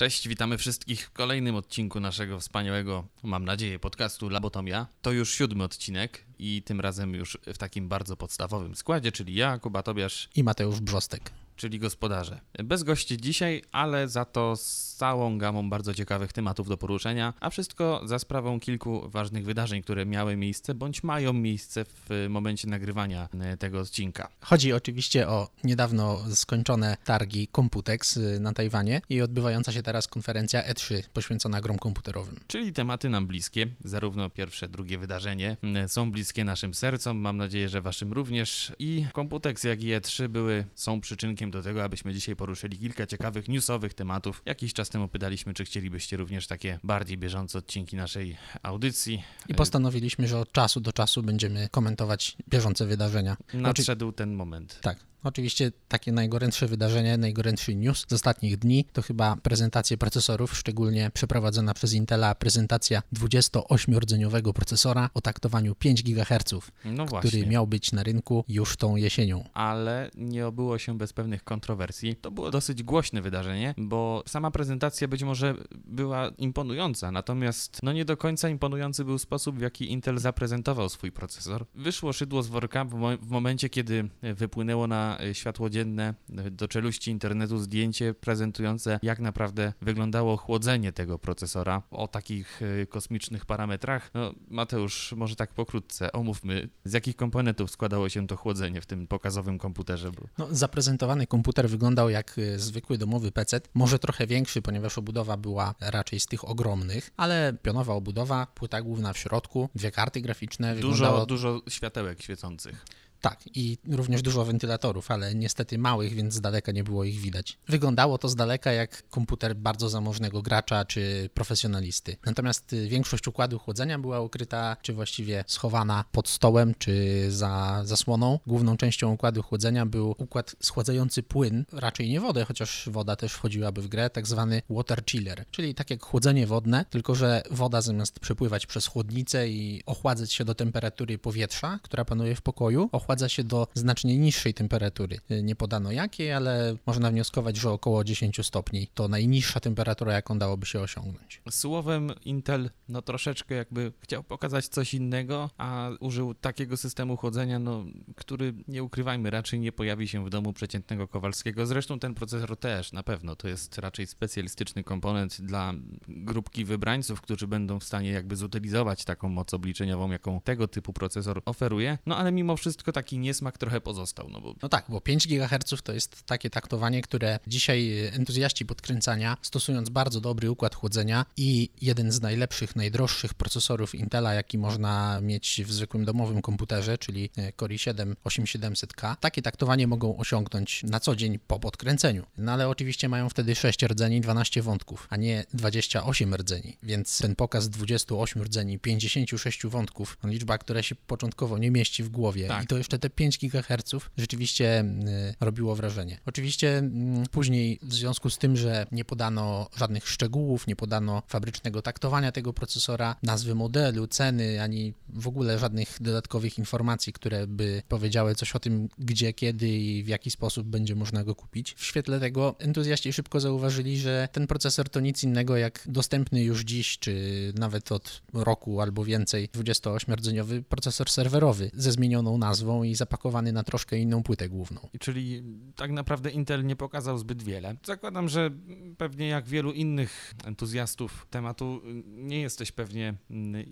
Cześć, witamy wszystkich w kolejnym odcinku naszego wspaniałego, mam nadzieję, podcastu Labotomia. To już siódmy odcinek i tym razem już w takim bardzo podstawowym składzie, czyli ja, Kuba Tobiasz i Mateusz Brzostek czyli gospodarze. Bez gości dzisiaj, ale za to z całą gamą bardzo ciekawych tematów do poruszenia, a wszystko za sprawą kilku ważnych wydarzeń, które miały miejsce bądź mają miejsce w momencie nagrywania e, tego odcinka. Chodzi oczywiście o niedawno skończone targi Computex e, na Tajwanie i odbywająca się teraz konferencja E3 poświęcona grom komputerowym. Czyli tematy nam bliskie, zarówno pierwsze, drugie wydarzenie są bliskie naszym sercom, mam nadzieję, że waszym również i Computex jak i E3 były, są przyczynkiem do tego, abyśmy dzisiaj poruszyli kilka ciekawych newsowych tematów. Jakiś czas temu pytaliśmy, czy chcielibyście również takie bardziej bieżące odcinki naszej audycji. I postanowiliśmy, że od czasu do czasu będziemy komentować bieżące wydarzenia. Nadszedł ten moment. Tak. Oczywiście takie najgorętsze wydarzenie, najgorętszy news z ostatnich dni to chyba prezentacja procesorów, szczególnie przeprowadzona przez Intela prezentacja 28-rdzeniowego procesora o taktowaniu 5 GHz, no który miał być na rynku już tą jesienią. Ale nie obyło się bez pewnych kontrowersji. To było dosyć głośne wydarzenie, bo sama prezentacja być może była imponująca, natomiast no nie do końca imponujący był sposób, w jaki Intel zaprezentował swój procesor. Wyszło szydło z worka w, mo w momencie, kiedy wypłynęło na Y, światło dzienne y, do czeluści internetu zdjęcie prezentujące jak naprawdę wyglądało chłodzenie tego procesora o takich y, kosmicznych parametrach. No, Mateusz, może tak pokrótce omówmy, z jakich komponentów składało się to chłodzenie w tym pokazowym komputerze? No, zaprezentowany komputer wyglądał jak zwykły domowy PC, może trochę większy, ponieważ obudowa była raczej z tych ogromnych, ale pionowa obudowa, płyta główna w środku, dwie karty graficzne. Dużo, wyglądało... dużo światełek świecących. Tak, i również dużo wentylatorów, ale niestety małych, więc z daleka nie było ich widać. Wyglądało to z daleka jak komputer bardzo zamożnego gracza czy profesjonalisty. Natomiast y, większość układu chłodzenia była ukryta, czy właściwie schowana pod stołem, czy za zasłoną. Główną częścią układu chłodzenia był układ schładzający płyn, raczej nie wodę, chociaż woda też wchodziłaby w grę, tak zwany water chiller, czyli tak jak chłodzenie wodne, tylko że woda zamiast przepływać przez chłodnicę i ochładzać się do temperatury powietrza, która panuje w pokoju, się do znacznie niższej temperatury. Nie podano jakiej, ale można wnioskować, że około 10 stopni to najniższa temperatura, jaką dałoby się osiągnąć. Słowem Intel no troszeczkę jakby chciał pokazać coś innego, a użył takiego systemu chłodzenia, no, który nie ukrywajmy, raczej nie pojawi się w domu przeciętnego Kowalskiego. Zresztą ten procesor też na pewno to jest raczej specjalistyczny komponent dla grupki wybrańców, którzy będą w stanie jakby zutylizować taką moc obliczeniową, jaką tego typu procesor oferuje. No ale mimo wszystko taki niesmak trochę pozostał. No, bo... no tak, bo 5 GHz to jest takie taktowanie, które dzisiaj entuzjaści podkręcania, stosując bardzo dobry układ chłodzenia i jeden z najlepszych, najdroższych procesorów Intela, jaki można mieć w zwykłym domowym komputerze, czyli Core i7 8700K, takie taktowanie mogą osiągnąć na co dzień po podkręceniu. No ale oczywiście mają wtedy 6 rdzeni, 12 wątków, a nie 28 rdzeni, więc ten pokaz 28 rdzeni, 56 wątków, liczba, która się początkowo nie mieści w głowie tak. i to jeszcze te 5 GHz rzeczywiście y, robiło wrażenie. Oczywiście mm, później w związku z tym, że nie podano żadnych szczegółów, nie podano fabrycznego taktowania tego procesora, nazwy modelu, ceny, ani w ogóle żadnych dodatkowych informacji, które by powiedziały coś o tym, gdzie, kiedy i w jaki sposób będzie można go kupić. W świetle tego entuzjaści szybko zauważyli, że ten procesor to nic innego jak dostępny już dziś, czy nawet od roku albo więcej 28-rdzeniowy procesor serwerowy ze zmienioną nazwą i zapakowany na troszkę inną płytę główną. Czyli tak naprawdę Intel nie pokazał zbyt wiele. Zakładam, że pewnie jak wielu innych entuzjastów tematu nie jesteś pewnie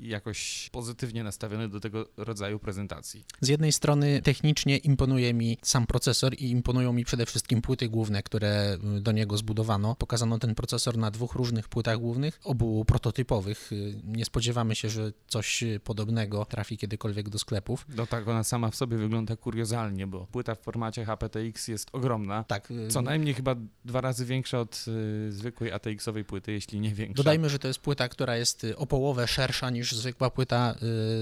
jakoś pozytywnie nastawiony do tego rodzaju prezentacji. Z jednej strony technicznie imponuje mi sam procesor i imponują mi przede wszystkim płyty główne, które do niego zbudowano. Pokazano ten procesor na dwóch różnych płytach głównych, obu prototypowych. Nie spodziewamy się, że coś podobnego trafi kiedykolwiek do sklepów. No tak, ona sama w sobie wygląda kuriozalnie, bo płyta w formacie HPTX jest ogromna. Tak. Co najmniej chyba dwa razy większa od y, zwykłej ATX-owej płyty, jeśli nie większa. Dodajmy, że to jest płyta, która jest y, o połowę szersza niż zwykła płyta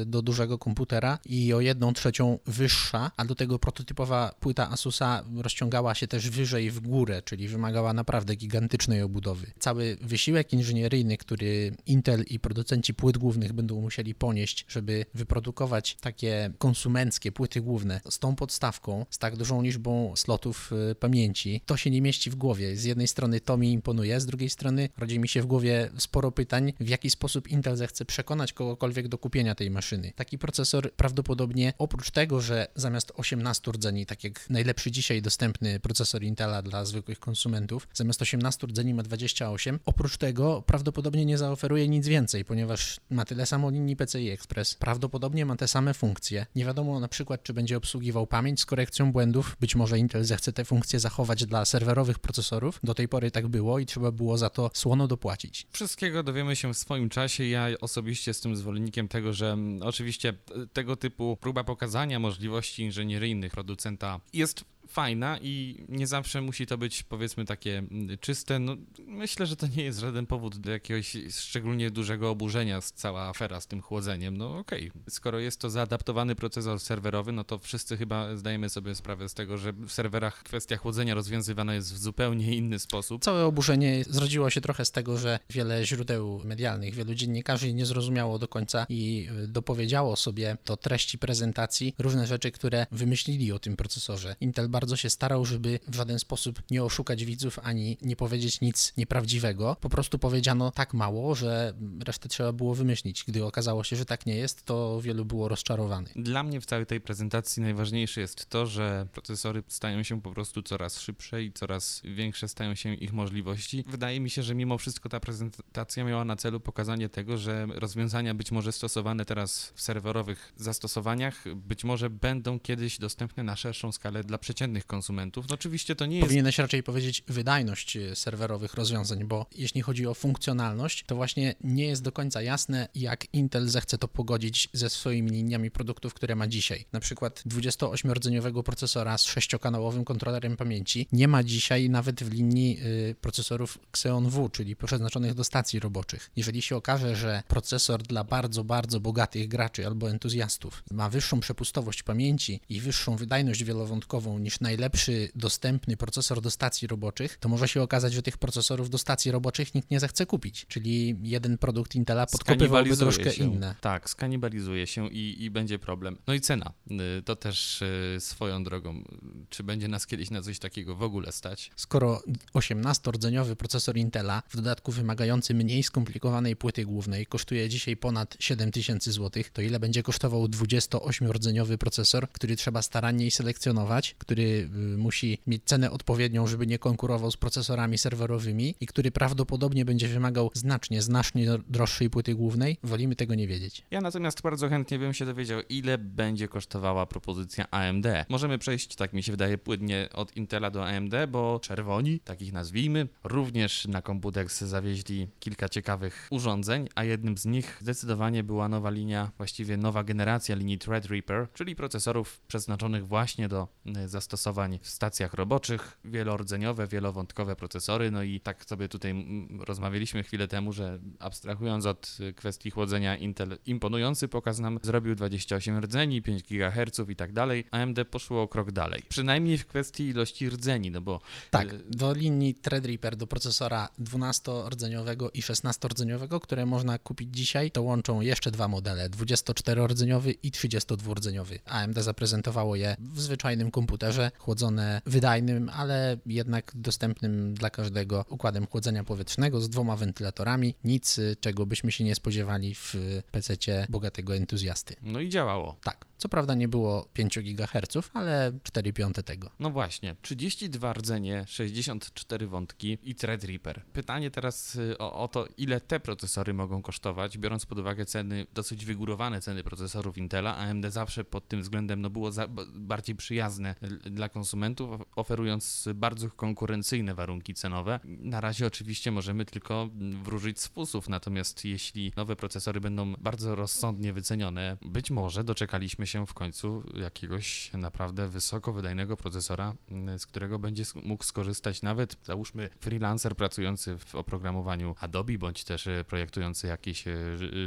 y, do dużego komputera i o jedną trzecią wyższa, a do tego prototypowa płyta Asusa rozciągała się też wyżej w górę, czyli wymagała naprawdę gigantycznej obudowy. Cały wysiłek inżynieryjny, który Intel i producenci płyt głównych będą musieli ponieść, żeby wyprodukować takie konsumenckie płyty główne z tą podstawką, z tak dużą liczbą slotów y, pamięci, to się nie mieści w głowie. Z jednej strony to mi imponuje, z drugiej strony rodzi mi się w głowie sporo pytań, w jaki sposób Intel zechce przekonać kogokolwiek do kupienia tej maszyny. Taki procesor prawdopodobnie oprócz tego, że zamiast 18 rdzeni, tak jak najlepszy dzisiaj dostępny procesor Intela dla zwykłych konsumentów, zamiast 18 rdzeni ma 28, oprócz tego prawdopodobnie nie zaoferuje nic więcej, ponieważ ma tyle samo linii PCI Express, prawdopodobnie ma te same funkcje. Nie wiadomo na przykład, czy będzie obsługiwał pamięć z korekcją błędów, być może Intel zechce te funkcje zachować dla serwerowych procesorów, do tej pory tak było i trzeba było za to słono dopłacić. Wszystkiego dowiemy się w swoim czasie. Ja osobiście jestem zwolennikiem tego, że mm, oczywiście tego typu próba pokazania możliwości inżynieryjnych producenta jest fajna i nie zawsze musi to być powiedzmy takie mm, czyste. No, myślę, że to nie jest żaden powód do jakiegoś szczególnie dużego oburzenia z cała afera z tym chłodzeniem. No okej, okay. skoro jest to zaadaptowany procesor serwerowy, no to wszyscy chyba zdajemy sobie sprawę z tego, że w serwerach kwestia chłodzenia rozwiązywana jest w zupełnie inny sposób. Całe oburzenie zrodziło się trochę z tego, że wiele źródeł medialnych, wielu dziennikarzy nie zrozumiało do końca i y, dopowiedziało sobie do treści prezentacji różne rzeczy, które wymyślili o tym procesorze. Intel bardzo się starał, żeby w żaden sposób nie oszukać widzów ani nie powiedzieć nic nieprawdziwego. Po prostu powiedziano tak mało, że resztę trzeba było wymyślić. Gdy okazało się, że tak nie jest, to wielu było rozczarowanych. Dla mnie w całej tej prezentacji najważniejsze jest to, że procesory stają się po prostu coraz szybsze i coraz większe stają się ich możliwości. Wydaje mi się, że mimo wszystko ta prezentacja miała na celu pokazanie tego, że rozwiązania być może stosowane teraz w serwerowych zastosowaniach być może będą kiedyś dostępne na szerszą skalę dla przeciętnych konsumentów. No oczywiście to nie jest... Powinieneś raczej powiedzieć wydajność e, serwerowych rozwiązań, bo jeśli chodzi o funkcjonalność, to właśnie nie jest do końca jasne, jak Intel zechce to pogodzić ze swoimi liniami produktów, które ma dzisiaj. Na przykład 28-rdzeniowego procesora z sześciokanałowym kontrolerem pamięci nie ma dzisiaj nawet w linii y, procesorów Xeon W, czyli przeznaczonych do stacji roboczych. Jeżeli się okaże, że procesor dla bardzo, bardzo bogatych graczy albo entuzjastów ma wyższą przepustowość pamięci i wyższą wydajność wielowątkową niż najlepszy najlepszy dostępny procesor do stacji roboczych, to może się okazać, że tych procesorów do stacji roboczych nikt nie zechce kupić. Czyli jeden produkt Intela podkopywałby troszkę się. inne. Tak, skanibalizuje się i, i będzie problem. No i cena. Y, to też y, swoją drogą. Czy będzie nas kiedyś na coś takiego w ogóle stać? Skoro 18-rdzeniowy procesor Intela, w dodatku wymagający mniej skomplikowanej płyty głównej, kosztuje dzisiaj ponad 7000 zł, to ile będzie kosztował 28-rdzeniowy procesor, który trzeba starannie selekcjonować, który Y, musi mieć cenę odpowiednią, żeby nie konkurował z procesorami serwerowymi i który prawdopodobnie będzie wymagał znacznie, znacznie droższej płyty głównej, wolimy tego nie wiedzieć. Ja natomiast bardzo chętnie bym się dowiedział, ile będzie kosztowała propozycja AMD. Możemy przejść, tak mi się wydaje, płynnie od Intela do AMD, bo czerwoni, takich nazwijmy, również na Computex zawieźli kilka ciekawych urządzeń, a jednym z nich zdecydowanie była nowa linia, właściwie nowa generacja linii Threadripper, czyli procesorów przeznaczonych właśnie do y, zastosowania w stacjach roboczych, wielordzeniowe, wielowątkowe procesory, no i tak sobie tutaj rozmawialiśmy chwilę temu, że abstrahując od kwestii chłodzenia, Intel imponujący pokaz nam zrobił 28 rdzeni, 5 GHz i tak dalej, AMD poszło o krok dalej. Przynajmniej w kwestii ilości rdzeni, no bo... Tak, y, do linii Threadripper, do procesora 12-rdzeniowego i 16-rdzeniowego, które można kupić dzisiaj, to łączą jeszcze dwa modele, 24-rdzeniowy i 32-rdzeniowy. AMD zaprezentowało je w zwyczajnym komputerze, chłodzone wydajnym, ale jednak dostępnym dla każdego układem chłodzenia powietrznego z dwoma wentylatorami. Nic, czego byśmy się nie spodziewali w PC bogatego entuzjasty. No i działało. Tak. Co prawda nie było 5 GHz, ale 4 piąte tego. No właśnie, 32 rdzenie, 64 wątki i Threadripper. Pytanie teraz y, o, o, to, ile te procesory mogą kosztować, biorąc pod uwagę ceny, dosyć wygórowane ceny procesorów Intela. AMD zawsze pod tym względem no, było za, bardziej przyjazne dla konsumentów, oferując bardzo konkurencyjne warunki cenowe. Na razie oczywiście możemy tylko wróżyć z fusów, natomiast jeśli nowe procesory będą bardzo rozsądnie wycenione, być może doczekaliśmy się w końcu jakiegoś naprawdę wysoko wydajnego procesora, mm, z którego będzie mógł skorzystać nawet, załóżmy, freelancer pracujący w oprogramowaniu Adobe, bądź też e, projektujący jakieś e,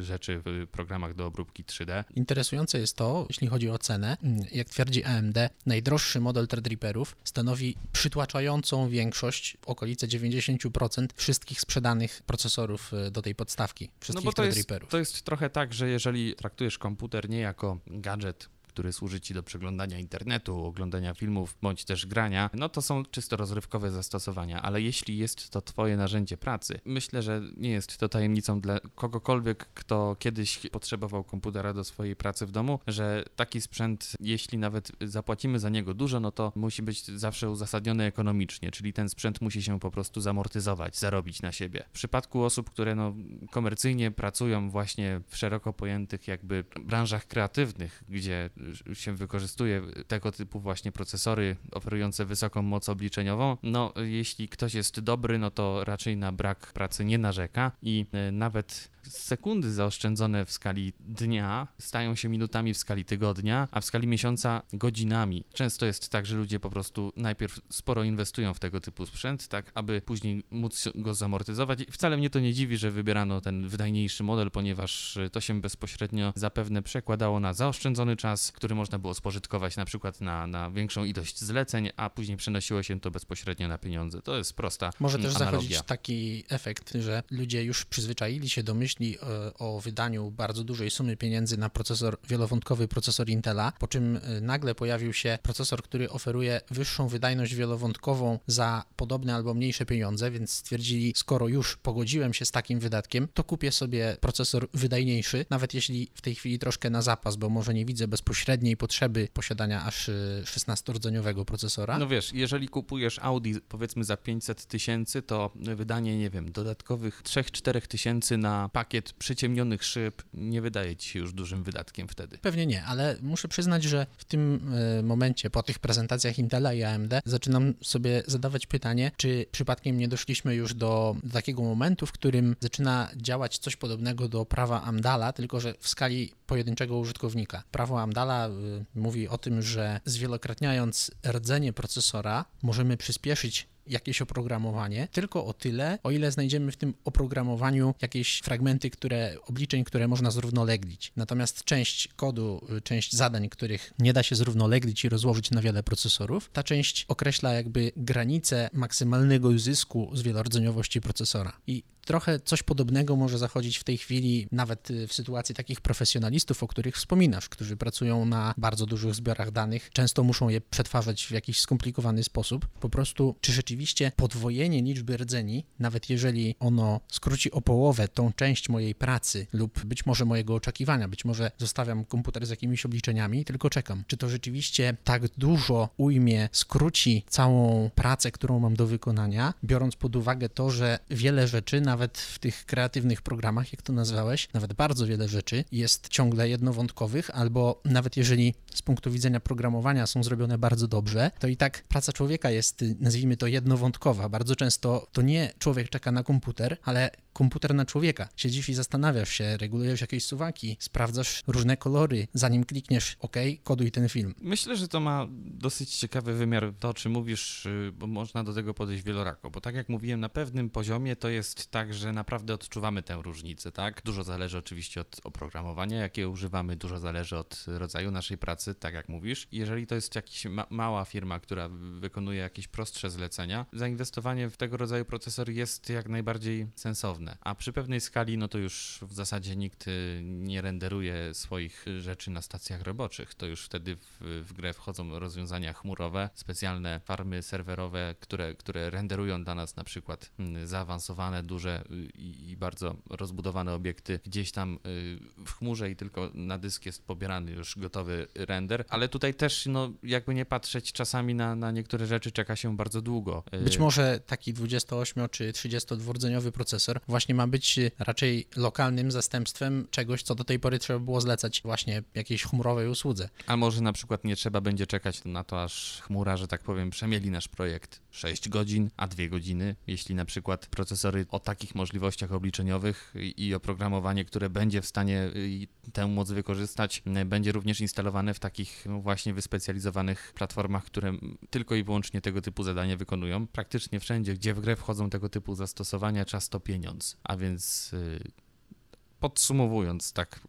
rzeczy w programach do obróbki 3D. Interesujące jest to, jeśli chodzi o cenę, mm, jak twierdzi AMD, najdroższy model Threadripperów stanowi przytłaczającą większość, okolice 90% wszystkich sprzedanych procesorów do tej podstawki, wszystkich no bo to jest, to jest trochę tak, że jeżeli traktujesz komputer nie jako gadżet, który służy ci do przeglądania internetu, oglądania filmów bądź też grania, no to są czysto rozrywkowe zastosowania, ale jeśli jest to twoje narzędzie pracy, myślę, że nie jest to tajemnicą dla kogokolwiek, kto kiedyś potrzebował komputera do swojej pracy w domu, że taki sprzęt, jeśli nawet zapłacimy za niego dużo, no to musi być zawsze uzasadniony ekonomicznie, czyli ten sprzęt musi się po prostu zamortyzować, zarobić na siebie. W przypadku osób, które no, komercyjnie pracują właśnie w szeroko pojętych jakby branżach kreatywnych, gdzie się wykorzystuje tego typu właśnie procesory oferujące wysoką moc obliczeniową, no jeśli ktoś jest dobry, no to raczej na brak pracy nie narzeka i e, nawet sekundy zaoszczędzone w skali dnia stają się minutami w skali tygodnia, a w skali miesiąca godzinami. Często jest tak, że ludzie po prostu najpierw sporo inwestują w tego typu sprzęt, tak aby później móc go zamortyzować. I wcale mnie to nie dziwi, że wybierano ten wydajniejszy model, ponieważ to się bezpośrednio zapewne przekładało na zaoszczędzony czas, który można było spożytkować na przykład na, na większą ilość zleceń, a później przenosiło się to bezpośrednio na pieniądze. To jest prosta Może też analogia. zachodzić taki efekt, że ludzie już przyzwyczaili się do myśli e, o wydaniu bardzo dużej sumy pieniędzy na procesor wielowątkowy, procesor Intela, po czym e, nagle pojawił się procesor, który oferuje wyższą wydajność wielowątkową za podobne albo mniejsze pieniądze, więc stwierdzili, skoro już pogodziłem się z takim wydatkiem, to kupię sobie procesor wydajniejszy, nawet jeśli w tej chwili troszkę na zapas, bo może nie widzę bezpośredniej potrzeby posiadania aż 16-rdzeniowego procesora. No wiesz, jeżeli kupujesz Audi powiedzmy za 500 tysięcy, to wydanie, nie wiem, dodatkowych 3-4 tysięcy na pakiet przyciemnionych szyb nie wydaje ci się już dużym wydatkiem wtedy. Pewnie nie, ale muszę przyznać, że w tym e, momencie, po tych prezentacjach Intela i AMD, zaczynam sobie zadawać pytanie, czy przypadkiem nie doszliśmy już do takiego momentu, w którym zaczyna działać coś podobnego do prawa Amdala, tylko że w skali pojedynczego użytkownika. Prawo Amdala y, mówi o tym, że zwielokrotniając rdzenie procesora możemy przyspieszyć jakieś oprogramowanie, tylko o tyle, o ile znajdziemy w tym oprogramowaniu jakieś fragmenty, które, obliczeń, które można zrównoleglić. Natomiast część kodu, y, część zadań, których nie da się zrównoleglić i rozłożyć na wiele procesorów, ta część określa jakby granice maksymalnego zysku z wielordzeniowości procesora. I trochę coś podobnego może zachodzić w tej chwili, nawet y, w sytuacji takich profesjonalistów, o których wspominasz, którzy pracują na bardzo dużych zbiorach danych, często muszą je przetwarzać w jakiś skomplikowany sposób. Po prostu, czy rzeczywiście podwojenie liczby rdzeni, nawet jeżeli ono skróci o połowę tą część mojej pracy lub być może mojego oczekiwania, być może zostawiam komputer z jakimiś obliczeniami, tylko czekam. Czy to rzeczywiście tak dużo ujmie, skróci całą pracę, którą mam do wykonania, biorąc pod uwagę to, że wiele rzeczy, nawet nawet w tych kreatywnych programach, jak to nazwałeś, nawet bardzo wiele rzeczy jest ciągle jednowątkowych, albo nawet jeżeli z punktu widzenia programowania są zrobione bardzo dobrze, to i tak praca człowieka jest, nazwijmy to, jednowątkowa. Bardzo często to nie człowiek czeka na komputer, ale komputer na człowieka. Siedzisz i zastanawiasz się, regulujesz jakieś suwaki, sprawdzasz różne kolory, zanim klikniesz OK, koduj ten film. Myślę, że to ma dosyć ciekawy wymiar to, o czym mówisz, y, bo można do tego podejść wielorako, bo tak jak mówiłem, na pewnym poziomie to jest tak, że naprawdę odczuwamy tę różnicę, tak? Dużo zależy oczywiście od oprogramowania, jakie używamy, dużo zależy od rodzaju naszej pracy, tak jak mówisz. Jeżeli to jest jakaś ma mała firma, która wykonuje jakieś prostsze zlecenia, zainwestowanie w tego rodzaju procesor jest jak najbardziej sensowne a przy pewnej skali, no to już w zasadzie nikt y, nie renderuje swoich rzeczy na stacjach roboczych. To już wtedy w, w grę wchodzą rozwiązania chmurowe, specjalne farmy serwerowe, które, które renderują dla nas na przykład mm, zaawansowane, duże y, i, i bardzo rozbudowane obiekty gdzieś tam y, w chmurze i tylko na dysk jest pobierany już gotowy render, ale tutaj też, no jakby nie patrzeć, czasami na, na niektóre rzeczy czeka się bardzo długo. Być może taki 28 czy 32-rdzeniowy procesor właśnie ma być raczej lokalnym zastępstwem czegoś, co do tej pory trzeba było zlecać właśnie jakiejś chmurowej usłudze. A może na przykład nie trzeba będzie czekać na to, aż chmura, że tak powiem, przemieli nasz projekt 6 godzin, a 2 godziny, jeśli na przykład procesory o takich możliwościach obliczeniowych i oprogramowanie, które będzie w stanie tę moc wykorzystać, będzie również instalowane w takich właśnie wyspecjalizowanych platformach, które tylko i wyłącznie tego typu zadania wykonują. Praktycznie wszędzie, gdzie w grę wchodzą tego typu zastosowania, czas to pieniądz. A więc y, podsumowując tak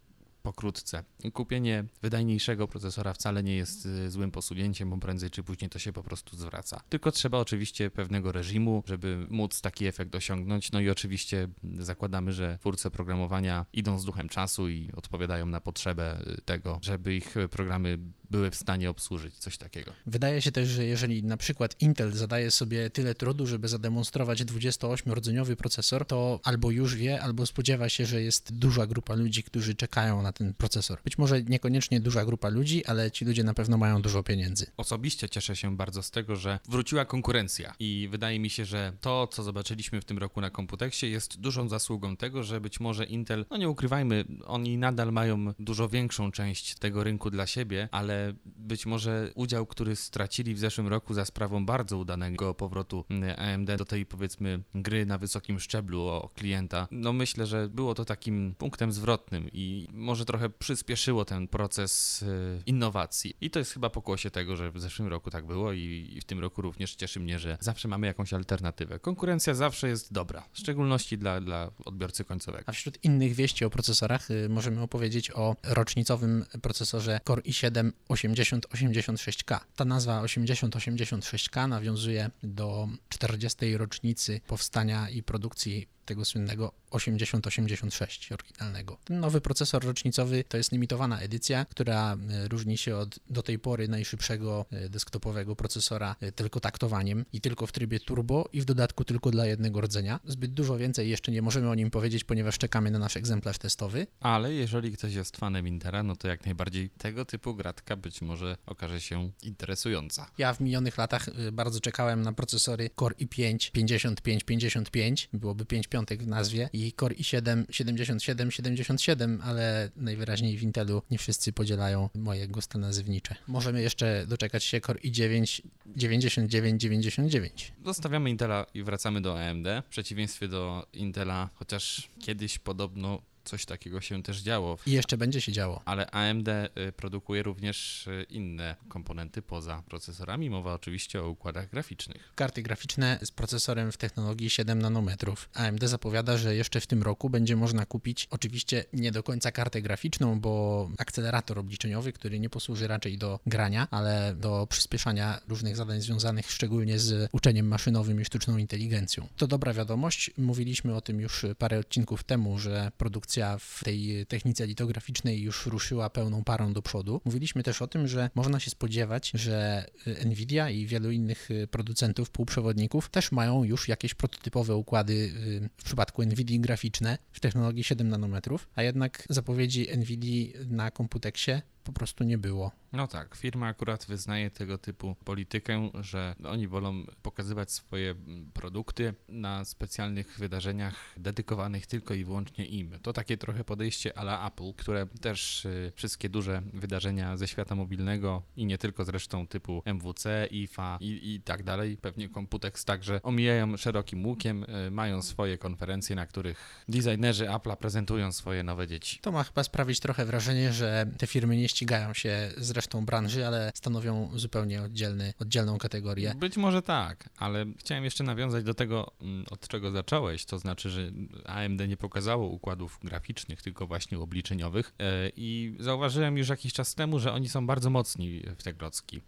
pokrótce, kupienie wydajniejszego procesora wcale nie jest y, złym posunięciem, bo prędzej czy później to się po prostu zwraca. Tylko trzeba oczywiście pewnego reżimu, żeby móc taki efekt osiągnąć. No i oczywiście zakładamy, że twórcy programowania idą z duchem czasu i odpowiadają na potrzebę y, tego, żeby ich programy były w stanie obsłużyć coś takiego. Wydaje się też, że jeżeli na przykład Intel zadaje sobie tyle trudu, żeby zademonstrować 28-rdzeniowy procesor, to albo już wie, albo spodziewa się, że jest duża grupa ludzi, którzy czekają na ten procesor. Być może niekoniecznie duża grupa ludzi, ale ci ludzie na pewno mają dużo pieniędzy. Osobiście cieszę się bardzo z tego, że wróciła konkurencja i wydaje mi się, że to, co zobaczyliśmy w tym roku na Computeksie jest dużą zasługą tego, że być może Intel, no nie ukrywajmy, oni nadal mają dużo większą część tego rynku dla siebie, ale być może udział, który stracili w zeszłym roku za sprawą bardzo udanego powrotu AMD do tej powiedzmy gry na wysokim szczeblu o klienta, no myślę, że było to takim punktem zwrotnym i może trochę przyspieszyło ten proces y, innowacji. I to jest chyba pokłosie tego, że w zeszłym roku tak było i w tym roku również cieszy mnie, że zawsze mamy jakąś alternatywę. Konkurencja zawsze jest dobra, w szczególności dla, dla odbiorcy końcowego. A wśród innych wieści o procesorach y, możemy opowiedzieć o rocznicowym procesorze Core i7 8086K. Ta nazwa 8086K nawiązuje do 40. rocznicy powstania i produkcji tego słynnego 8086 oryginalnego. Ten nowy procesor rocznicowy to jest limitowana edycja, która e, różni się od do tej pory najszybszego e, desktopowego procesora e, tylko taktowaniem i tylko w trybie turbo i w dodatku tylko dla jednego rdzenia. Zbyt dużo więcej jeszcze nie możemy o nim powiedzieć, ponieważ czekamy na nasz egzemplarz testowy. Ale jeżeli ktoś jest fanem Intera, no to jak najbardziej tego typu gratka być może okaże się interesująca. Ja w minionych latach bardzo czekałem na procesory Core i5 5555, byłoby 5 piątek w nazwie i Core i7 7777, ale najwyraźniej w Intelu nie wszyscy podzielają moje gusty nazywnicze. Możemy jeszcze doczekać się Core i9 9999. Zostawiamy Intela i wracamy do AMD. W przeciwieństwie do Intela, chociaż kiedyś podobno coś takiego się też działo. I jeszcze będzie się działo. Ale AMD y, produkuje również y, inne komponenty poza procesorami. Mowa oczywiście o układach graficznych. Karty graficzne z procesorem w technologii 7 nanometrów. AMD zapowiada, że jeszcze w tym roku będzie można kupić oczywiście nie do końca kartę graficzną, bo akcelerator obliczeniowy, który nie posłuży raczej do grania, ale do przyspieszania różnych zadań związanych szczególnie z uczeniem maszynowym i sztuczną inteligencją. To dobra wiadomość. Mówiliśmy o tym już parę odcinków temu, że produkcja w tej technice litograficznej już ruszyła pełną parą do przodu. Mówiliśmy też o tym, że można się spodziewać, że Nvidia i wielu innych producentów półprzewodników też mają już jakieś prototypowe układy w przypadku Nvidia graficzne w technologii 7 nanometrów, a jednak zapowiedzi Nvidia na Computeksie po prostu nie było. No tak, firma akurat wyznaje tego typu politykę, że oni wolą pokazywać swoje produkty na specjalnych wydarzeniach dedykowanych tylko i wyłącznie im. To takie trochę podejście ala Apple, które też y, wszystkie duże wydarzenia ze świata mobilnego i nie tylko zresztą typu MWC, IFA i, i tak dalej, pewnie Computex także omijają szerokim łukiem, y, mają swoje konferencje, na których designerzy Apple'a prezentują swoje nowe dzieci. To ma chyba sprawić trochę wrażenie, że te firmy nie ścigają się z resztą branży, ale stanowią zupełnie oddzielny, oddzielną kategorię. Być może tak, ale chciałem jeszcze nawiązać do tego, mm, od czego zacząłeś, to znaczy, że AMD nie pokazało układów graficznych, tylko właśnie obliczeniowych e, i zauważyłem już jakiś czas temu, że oni są bardzo mocni w te klocki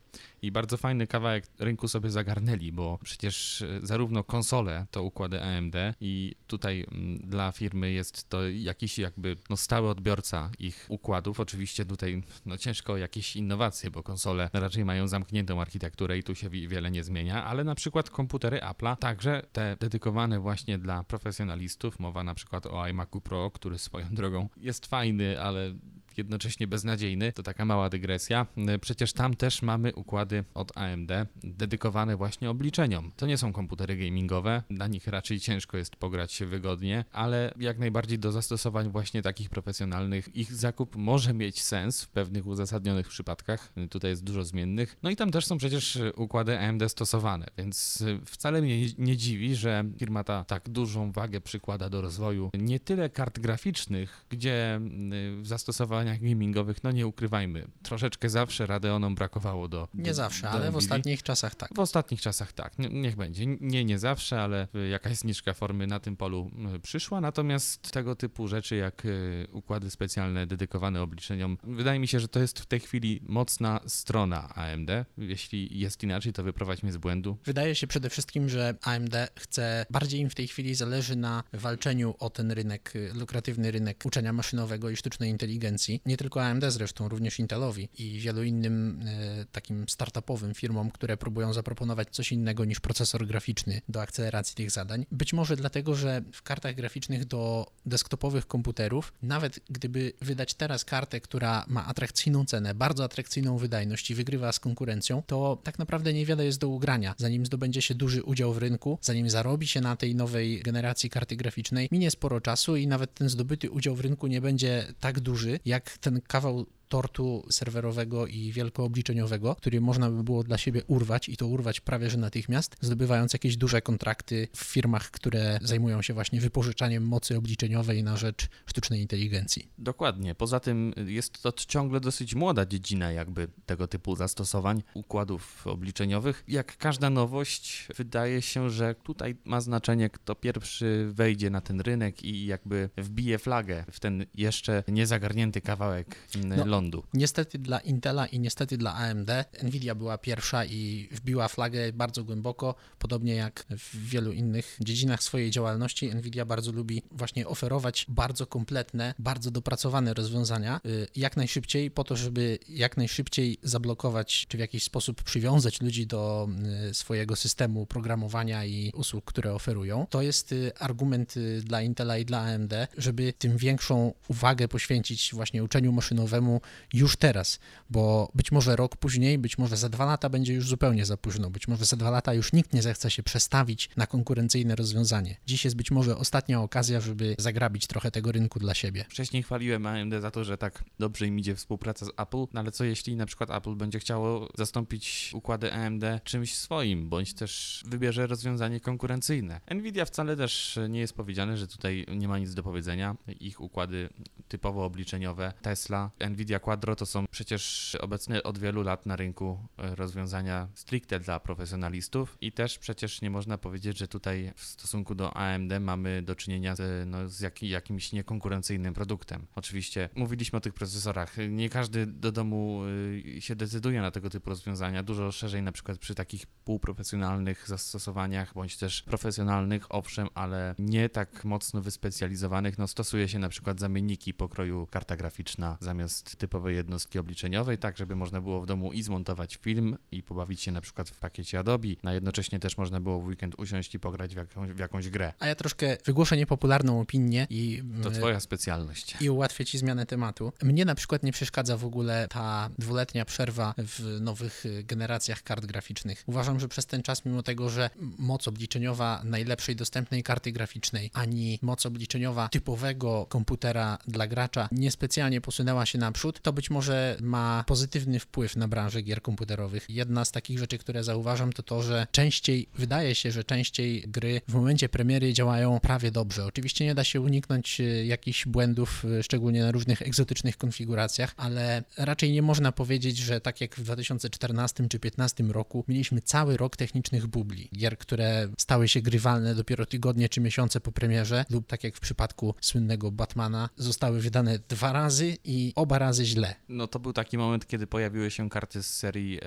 i bardzo fajny kawałek rynku sobie zagarnęli, bo przecież e, zarówno konsole to układy AMD i tutaj mm, dla firmy jest to jakiś jakby no, stały odbiorca ich układów. Oczywiście tutaj no, ciężko jakieś innowacje, bo konsole raczej mają zamkniętą architekturę i tu się wiele nie zmienia, ale na przykład komputery Apple'a, także te dedykowane właśnie dla profesjonalistów, mowa na przykład o iMacu Pro, który swoją drogą jest fajny, ale jednocześnie beznadziejny. To taka mała dygresja. Przecież tam też mamy układy od AMD dedykowane właśnie obliczeniom. To nie są komputery gamingowe, na nich raczej ciężko jest pograć się wygodnie, ale jak najbardziej do zastosowań właśnie takich profesjonalnych ich zakup może mieć sens w pewnych uzasadnionych przypadkach. Tutaj jest dużo zmiennych. No i tam też są przecież układy AMD stosowane, więc wcale mnie nie dziwi, że firma ta tak dużą wagę przykłada do rozwoju nie tyle kart graficznych, gdzie w zastosowaniach gamingowych, no nie ukrywajmy, troszeczkę zawsze Radeonom brakowało do... Nie do, zawsze, do ale w ostatnich czasach tak. W ostatnich czasach tak, niech będzie. Nie, nie zawsze, ale jakaś zniżka formy na tym polu przyszła, natomiast tego typu rzeczy jak y, układy specjalne dedykowane obliczeniom, wydaje mi się, że to jest w tej chwili mocna strona AMD. Jeśli jest inaczej, to wyprowadź mnie z błędu. Wydaje się przede wszystkim, że AMD chce, bardziej im w tej chwili zależy na walczeniu o ten rynek, y, lukratywny rynek uczenia maszynowego i sztucznej inteligencji, nie tylko AMD zresztą, również Intelowi i wielu innym e, takim startupowym firmom, które próbują zaproponować coś innego niż procesor graficzny do akceleracji tych zadań. Być może dlatego, że w kartach graficznych do desktopowych komputerów, nawet gdyby wydać teraz kartę, która ma atrakcyjną cenę, bardzo atrakcyjną wydajność i wygrywa z konkurencją, to tak naprawdę niewiele jest do ugrania. Zanim zdobędzie się duży udział w rynku, zanim zarobi się na tej nowej generacji karty graficznej, minie sporo czasu i nawet ten zdobyty udział w rynku nie będzie tak duży, jak ten kawał tortu serwerowego i wielkoobliczeniowego, który można by było dla siebie urwać i to urwać prawie że natychmiast, zdobywając jakieś duże kontrakty w firmach, które zajmują się właśnie wypożyczaniem mocy obliczeniowej na rzecz sztucznej inteligencji. Dokładnie. Poza tym jest to ciągle dosyć młoda dziedzina jakby tego typu zastosowań układów obliczeniowych. Jak każda nowość, wydaje się, że tutaj ma znaczenie, kto pierwszy wejdzie na ten rynek i jakby wbije flagę w ten jeszcze niezagarnięty kawałek no, lądu prądu. Niestety dla Intela i niestety dla AMD Nvidia była pierwsza i wbiła flagę bardzo głęboko, podobnie jak w wielu innych dziedzinach swojej działalności. Nvidia bardzo lubi właśnie oferować bardzo kompletne, bardzo dopracowane rozwiązania y, jak najszybciej, po to, żeby jak najszybciej zablokować, czy w jakiś sposób przywiązać ludzi do y, swojego systemu programowania i usług, które oferują. To jest y, argument dla Intela i dla AMD, żeby tym większą uwagę poświęcić właśnie uczeniu maszynowemu już teraz, bo być może rok później, być może za dwa lata będzie już zupełnie za późno, być może za dwa lata już nikt nie zechce się przestawić na konkurencyjne rozwiązanie. Dziś jest być może ostatnia okazja, żeby zagrabić trochę tego rynku dla siebie. Wcześniej chwaliłem AMD za to, że tak dobrze im idzie współpraca z Apple, no ale co jeśli na przykład Apple będzie chciało zastąpić układy AMD czymś swoim, bądź też wybierze rozwiązanie konkurencyjne. Nvidia wcale też nie jest powiedziane, że tutaj nie ma nic do powiedzenia. Ich układy typowo obliczeniowe Tesla, Nvidia Quadro to są przecież obecne od wielu lat na rynku e, rozwiązania stricte dla profesjonalistów i też przecież nie można powiedzieć, że tutaj w stosunku do AMD mamy do czynienia z, no, z jak, jakimś niekonkurencyjnym produktem. Oczywiście mówiliśmy o tych procesorach. Nie każdy do domu e, się decyduje na tego typu rozwiązania. Dużo szerzej na przykład przy takich półprofesjonalnych zastosowaniach bądź też profesjonalnych, owszem, ale nie tak mocno wyspecjalizowanych. No, stosuje się na przykład zamienniki pokroju karta graficzna zamiast typowej jednostki obliczeniowej, tak żeby można było w domu i zmontować film i pobawić się na przykład w pakiecie Adobe, a jednocześnie też można było w weekend usiąść i pograć w jakąś, w jakąś grę. A ja troszkę wygłoszę niepopularną opinię i... To e, twoja specjalność. I ułatwię ci zmianę tematu. Mnie na przykład nie przeszkadza w ogóle ta dwuletnia przerwa w nowych e, generacjach kart graficznych. Uważam, że przez ten czas, mimo tego, że moc obliczeniowa najlepszej dostępnej karty graficznej, ani moc obliczeniowa typowego komputera dla gracza niespecjalnie posunęła się naprzód, to być może ma pozytywny wpływ na branżę gier komputerowych. Jedna z takich rzeczy, które zauważam, to to, że częściej, wydaje się, że częściej gry w momencie premiery działają prawie dobrze. Oczywiście nie da się uniknąć e, jakichś błędów, e, szczególnie na różnych egzotycznych konfiguracjach, ale raczej nie można powiedzieć, że tak jak w 2014 czy 2015 roku mieliśmy cały rok technicznych bubli. Gier, które stały się grywalne dopiero tygodnie czy miesiące po premierze, lub tak jak w przypadku słynnego Batmana, zostały wydane dwa razy i oba razy źle. No to był taki moment, kiedy pojawiły się karty z serii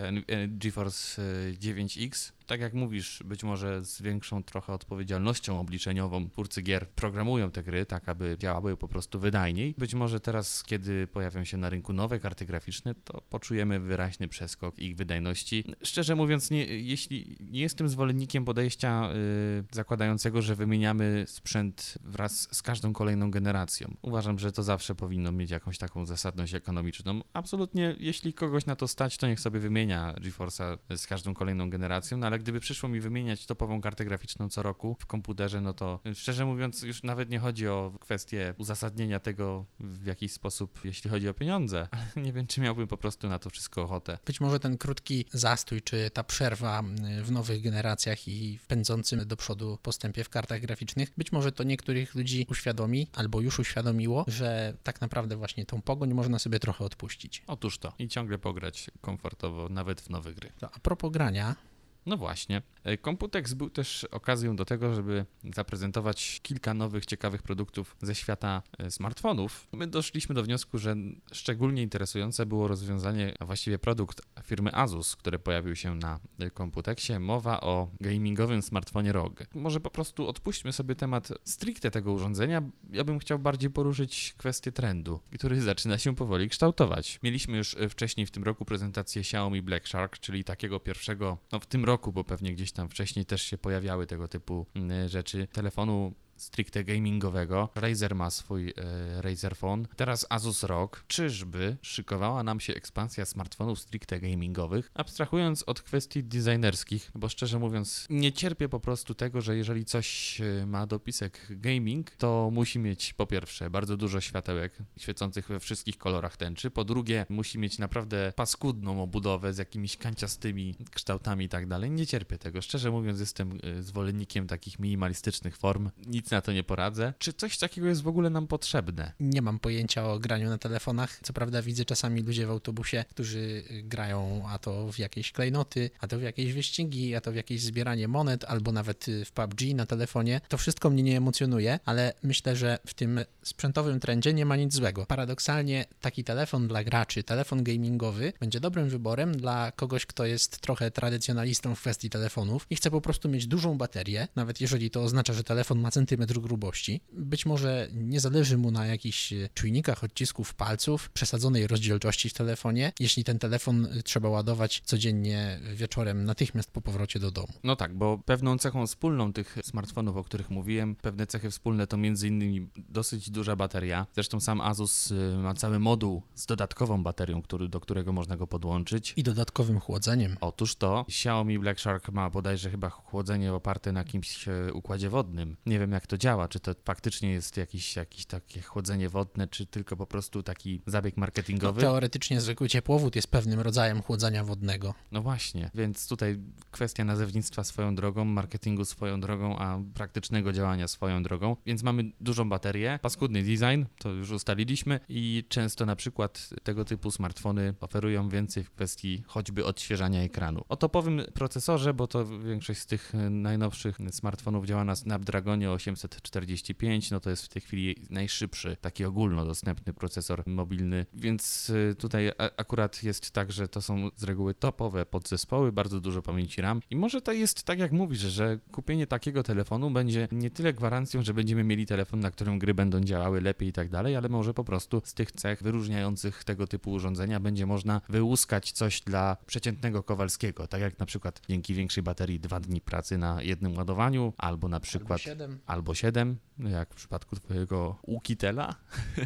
GeForce 9X tak jak mówisz, być może z większą trochę odpowiedzialnością obliczeniową twórcy gier programują te gry tak, aby działały po prostu wydajniej. Być może teraz, kiedy pojawią się na rynku nowe karty graficzne, to poczujemy wyraźny przeskok ich wydajności. Szczerze mówiąc, nie, jeśli nie jestem zwolennikiem podejścia yy, zakładającego, że wymieniamy sprzęt wraz z każdą kolejną generacją. Uważam, że to zawsze powinno mieć jakąś taką zasadność ekonomiczną. Absolutnie, jeśli kogoś na to stać, to niech sobie wymienia GeForce'a z każdą kolejną generacją, no ale ale gdyby przyszło mi wymieniać topową kartę graficzną co roku w komputerze, no to szczerze mówiąc już nawet nie chodzi o kwestię uzasadnienia tego w jakiś sposób, jeśli chodzi o pieniądze, ale nie wiem, czy miałbym po prostu na to wszystko ochotę. Być może ten krótki zastój, czy ta przerwa w nowych generacjach i w pędzącym do przodu postępie w kartach graficznych, być może to niektórych ludzi uświadomi, albo już uświadomiło, że tak naprawdę właśnie tą pogoń można sobie trochę odpuścić. Otóż to. I ciągle pograć komfortowo, nawet w nowe gry. To a propos grania, No właśnie. E, Computex był też okazją do tego, żeby zaprezentować kilka nowych, ciekawych produktów ze świata e, smartfonów. My doszliśmy do wniosku, że szczególnie interesujące było rozwiązanie, a właściwie produkt firmy Asus, który pojawił się na e, Computexie. Mowa o gamingowym smartfonie ROG. Może po prostu odpuśćmy sobie temat stricte tego urządzenia. Ja bym chciał bardziej poruszyć kwestię trendu, który zaczyna się powoli kształtować. Mieliśmy już wcześniej w tym roku prezentację Xiaomi Black Shark, czyli takiego pierwszego, no w tym roku, bo pewnie gdzieś tam wcześniej też się pojawiały tego typu mm, rzeczy, telefonu stricte gamingowego. Razer ma swój e, Razer Phone. Teraz Asus ROG. Czyżby szykowała nam się ekspansja smartfonów stricte gamingowych? Abstrahując od kwestii designerskich, bo szczerze mówiąc, nie cierpię po prostu tego, że jeżeli coś e, ma dopisek gaming, to musi mieć po pierwsze bardzo dużo światełek świecących we wszystkich kolorach tęczy, po drugie musi mieć naprawdę paskudną obudowę z jakimiś kanciastymi kształtami i tak dalej. Nie cierpię tego. Szczerze mówiąc, jestem e, zwolennikiem takich minimalistycznych form. Nic na to nie poradzę. Czy coś takiego jest w ogóle nam potrzebne? Nie mam pojęcia o graniu na telefonach. Co prawda widzę czasami ludzi w autobusie, którzy grają a to w jakieś klejnoty, a to w jakieś wyścigi, a to w jakieś zbieranie monet, albo nawet w PUBG na telefonie. To wszystko mnie nie emocjonuje, ale myślę, że w tym sprzętowym trendzie nie ma nic złego. Paradoksalnie taki telefon dla graczy, telefon gamingowy będzie dobrym wyborem dla kogoś, kto jest trochę tradycjonalistą w kwestii telefonów i chce po prostu mieć dużą baterię, nawet jeżeli to oznacza, że telefon ma centymetr grubości. Być może nie zależy mu na jakichś czujnikach odcisków palców, przesadzonej rozdzielczości w telefonie, jeśli ten telefon trzeba ładować codziennie wieczorem, natychmiast po powrocie do domu. No tak, bo pewną cechą wspólną tych smartfonów, o których mówiłem, pewne cechy wspólne to między innymi dosyć duża bateria. Zresztą sam Asus y, ma cały moduł z dodatkową baterią, który, do którego można go podłączyć. I dodatkowym chłodzeniem. Otóż to Xiaomi Black Shark ma bodajże chyba chłodzenie oparte na jakimś e, układzie wodnym. Nie wiem jak to działa, czy to faktycznie jest jakieś, jakieś takie chłodzenie wodne, czy tylko po prostu taki zabieg marketingowy. No, teoretycznie zwykły ciepłowód jest pewnym rodzajem chłodzenia wodnego. No właśnie, więc tutaj kwestia nazewnictwa swoją drogą, marketingu swoją drogą, a praktycznego działania swoją drogą. Więc mamy dużą baterię, paskudny design, to już ustaliliśmy i często na przykład tego typu smartfony oferują więcej w kwestii choćby odświeżania ekranu. O topowym procesorze, bo to większość z tych najnowszych smartfonów działa na Snapdragonie 845, no to jest w tej chwili najszybszy, taki ogólnodostępny procesor mobilny, więc y, tutaj akurat jest tak, że to są z reguły topowe podzespoły, bardzo dużo pamięci RAM. I może to jest tak jak mówisz, że kupienie takiego telefonu będzie nie tyle gwarancją, że będziemy mieli telefon, na którym gry będą działały lepiej i tak dalej, ale może po prostu z tych cech wyróżniających tego typu urządzenia będzie można wyłuskać coś dla przeciętnego Kowalskiego, tak jak na przykład dzięki większej baterii dwa dni pracy na jednym ładowaniu, albo na przykład Albo 7. albo 7, jak w przypadku twojego Ukitela,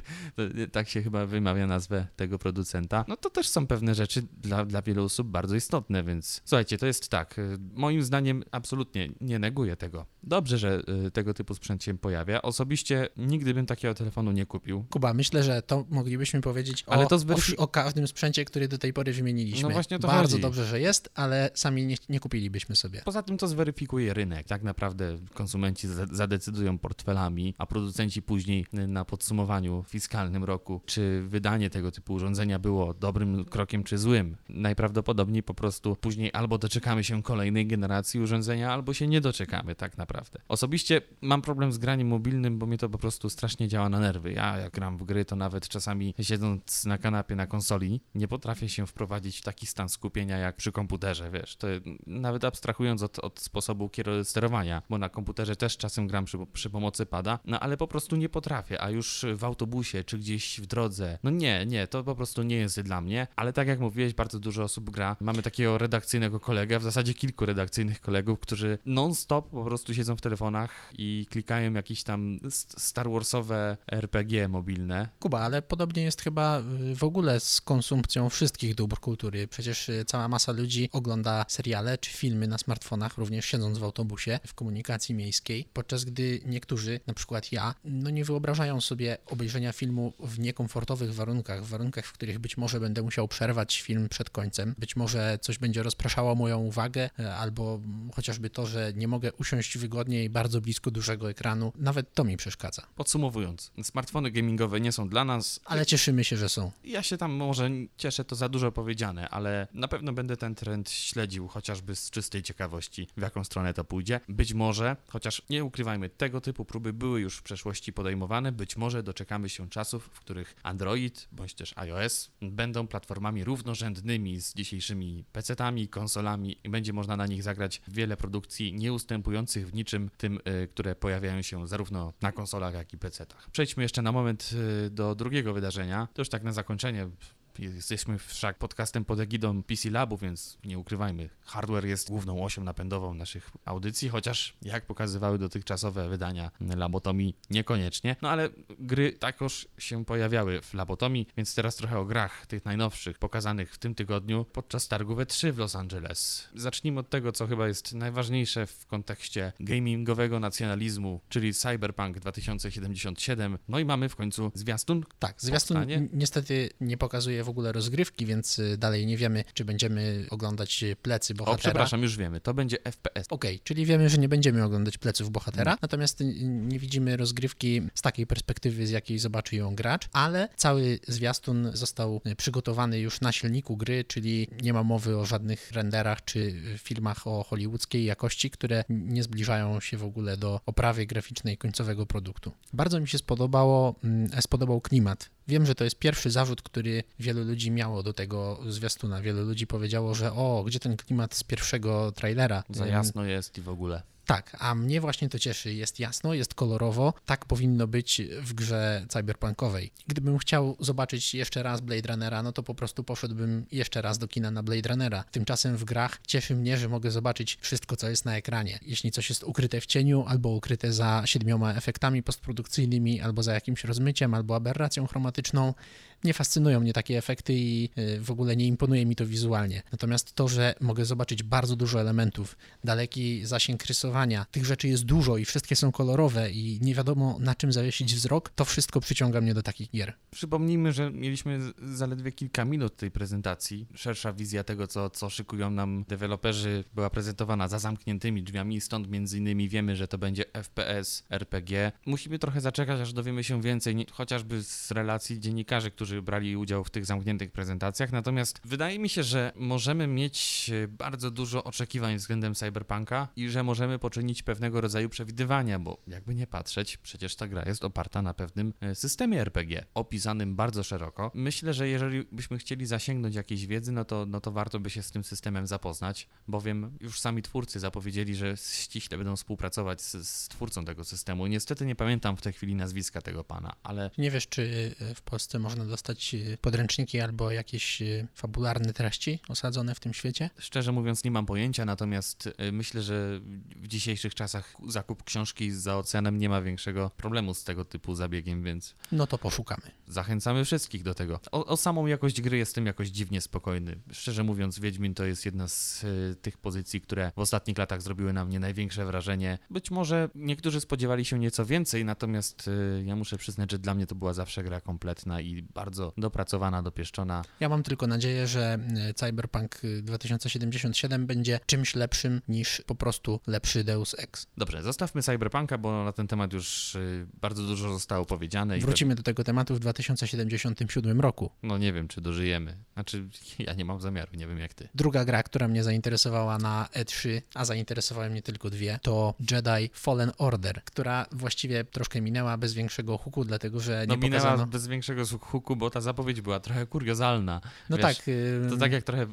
tak się chyba wymawia nazwę tego producenta, no to też są pewne rzeczy dla, dla wielu osób bardzo istotne, więc słuchajcie, to jest tak, y, moim zdaniem absolutnie nie neguję tego. Dobrze, że y, tego typu sprzęt się pojawia. Osobiście nigdy bym takiego telefonu nie kupił. Kuba, myślę, że to moglibyśmy powiedzieć o, Ale to o, zweryfi- o każdym sprzęcie, który do tej pory wymieniliśmy. No właśnie o to Bardzo chodzi. dobrze, że jest, ale sami nie, nie kupilibyśmy sobie. Poza tym to zweryfikuje rynek. Tak naprawdę konsumenci za- zadecydują portfelami, a producenci później y, na podsumowaniu fiskalnym roku, czy wydanie tego typu urządzenia było dobrym krokiem czy złym. Najprawdopodobniej po prostu później albo doczekamy się kolejnej generacji urządzenia, albo się nie doczekamy tak naprawdę. Osobiście mam problem z graniem mobilnym, bo mnie to po prostu strasznie działa na nerwy. Ja jak gram w gry, to nawet czasami siedząc na kanapie na konsoli, nie potrafię się wprowadzić w taki stan skupienia jak przy komputerze, wiesz. To nawet abstrahując od, od sposobu sterowania, bo na komputerze też czasem gram przy, przy pomocy pada, no ale po prostu nie potrafię, a już w autobusie czy gdzieś w drodze, no nie, nie, to po prostu nie jest dla mnie, ale tak jak mówiłeś, bardzo dużo osób gra. Mamy takiego redakcyjnego kolegę, w zasadzie kilku redakcyjnych kolegów, którzy non-stop po prostu siedzą w telefonach i klikają jakieś tam st- Star Warsowe RPG mobilne. Kuba, ale podobnie jest chyba y, w ogóle z konsumpcją wszystkich dóbr kultury. Przecież y, cała masa ludzi ogląda seriale czy filmy na smartfonach, również siedząc w autobusie, w komunikacji miejskiej, podczas gdy niektórzy, na przykład ja, no nie wyobrażają sobie obejrzenia filmu w niekomfortowych warunkach, w warunkach, w których być może będę musiał przerwać film przed końcem, być może coś będzie rozpraszało moją uwagę, e, albo chociażby to, że nie mogę usiąść wygodnie wygodnie i bardzo blisko dużego ekranu. Nawet to mi przeszkadza. Podsumowując, smartfony gamingowe nie są dla nas. Ale cieszymy się, że są. Ja się tam może cieszę, to za dużo powiedziane, ale na pewno będę ten trend śledził, chociażby z czystej ciekawości, w jaką stronę to pójdzie. Być może, chociaż nie ukrywajmy, tego typu próby były już w przeszłości podejmowane, być może doczekamy się czasów, w których Android bądź też iOS będą platformami równorzędnymi z dzisiejszymi PC-tami, konsolami i będzie można na nich zagrać wiele produkcji nie ustępujących w niczym tym, y, które pojawiają się zarówno na konsolach, jak i PC-tach. Przejdźmy jeszcze na moment y, do drugiego wydarzenia. To już tak na zakończenie Jesteśmy wszak podcastem pod egidą PC Labu, więc nie ukrywajmy, hardware jest główną osią napędową naszych audycji, chociaż jak pokazywały dotychczasowe wydania Labotomii, niekoniecznie. No ale gry takoż się pojawiały w Labotomii, więc teraz trochę o grach tych najnowszych, pokazanych w tym tygodniu podczas targu E3 w Los Angeles. Zacznijmy od tego, co chyba jest najważniejsze w kontekście gamingowego nacjonalizmu, czyli Cyberpunk 2077. No i mamy w końcu zwiastun. Tak, zwiastun niestety nie pokazuje w ogóle rozgrywki, więc y, dalej nie wiemy, czy będziemy oglądać y, plecy O, bohatera. przepraszam, już wiemy, to będzie FPS. Okej, czyli wiemy, że nie będziemy oglądać pleców bohatera, natomiast y, nie widzimy rozgrywki z takiej perspektywy, z jakiej zobaczy ją gracz, ale cały zwiastun został przygotowany już na silniku gry, czyli nie ma mowy o żadnych renderach czy filmach o hollywoodzkiej jakości, które nie zbliżają się w ogóle do oprawy graficznej końcowego produktu. Bardzo mi się spodobało, mm, spodobał klimat Wiem, że to jest pierwszy zarzut, który wielu ludzi miało do tego zwiastuna. Wielu ludzi powiedziało, że o, gdzie ten klimat z pierwszego trailera? Za jasno jest i w ogóle. Tak, a mnie właśnie to cieszy. Jest jasno, jest kolorowo. Tak powinno być w grze cyberpunkowej. Gdybym chciał zobaczyć jeszcze raz Blade Runnera, no to po prostu poszedłbym jeszcze raz do kina na Blade Runnera. Tymczasem w grach cieszy mnie, że mogę zobaczyć wszystko, co jest na ekranie. Jeśli coś jest ukryte w cieniu, albo ukryte za siedmioma efektami postprodukcyjnymi, albo za jakimś rozmyciem, albo aberracją chromatyczną, nie fascynują mnie takie efekty i y, w ogóle nie imponuje mi to wizualnie. Natomiast to, że mogę zobaczyć bardzo dużo elementów, daleki zasięg rysowania, tych rzeczy jest dużo i wszystkie są kolorowe i nie wiadomo na czym zawiesić wzrok, to wszystko przyciąga mnie do takich gier. Przypomnijmy, że mieliśmy zaledwie kilka minut tej prezentacji. Szersza wizja tego, co, co szykują nam deweloperzy, była prezentowana za zamkniętymi drzwiami, stąd między innymi wiemy, że to będzie FPS, RPG. Musimy trochę zaczekać, aż dowiemy się więcej, chociażby z relacji dziennikarzy, którzy brali udział w tych zamkniętych prezentacjach. Natomiast wydaje mi się, że możemy mieć e, bardzo dużo oczekiwań względem Cyberpunka i że możemy poczynić pewnego rodzaju przewidywania, bo jakby nie patrzeć, przecież ta gra jest oparta na pewnym e, systemie RPG, opisanym bardzo szeroko. Myślę, że jeżeli byśmy chcieli zasięgnąć jakiejś wiedzy, no to, no to warto by się z tym systemem zapoznać, bowiem już sami twórcy zapowiedzieli, że ściśle będą współpracować z, z twórcą tego systemu. Niestety nie pamiętam w tej chwili nazwiska tego pana, ale Nie wiesz, czy y, w Polsce można dostać y, podręczniki albo jakieś y, fabularne treści osadzone w tym świecie? Szczerze mówiąc, nie mam pojęcia, natomiast y, myślę, że w dzisiejszych czasach zakup książki za oceanem nie ma większego problemu z tego typu zabiegiem, więc No to poszukamy. zachęcamy wszystkich do tego. O, o samą jakość gry jestem jakoś dziwnie spokojny. Szczerze mówiąc, Wiedźmin to jest jedna z y, tych pozycji, które w ostatnich latach zrobiły na mnie największe wrażenie. Być może niektórzy spodziewali się nieco więcej, natomiast y, ja muszę przyznać, że dla mnie to była zawsze gra kompletna i bardzo dopracowana, dopieszczona. Ja mam tylko nadzieję, że y, Cyberpunk y, 2077 będzie czymś lepszym niż po prostu lepszy Deus Ex. Dobrze, zostawmy Cyberpunka, bo na ten temat już y, bardzo dużo zostało powiedziane. Wrócimy do tego tematu w 2077 roku. No nie wiem, czy dożyjemy. Znaczy, ja nie mam zamiaru, nie wiem jak ty. Druga gra, która mnie zainteresowała na E3, a zainteresowały mnie tylko dwie, to Jedi Fallen Order, która właściwie troszkę minęła bez większego huku, dlatego że No nie minęła pokazano... bez większego huku, bo ta zapowiedź była trochę kuriozalna. No wiesz, tak. y, To tak jak trochę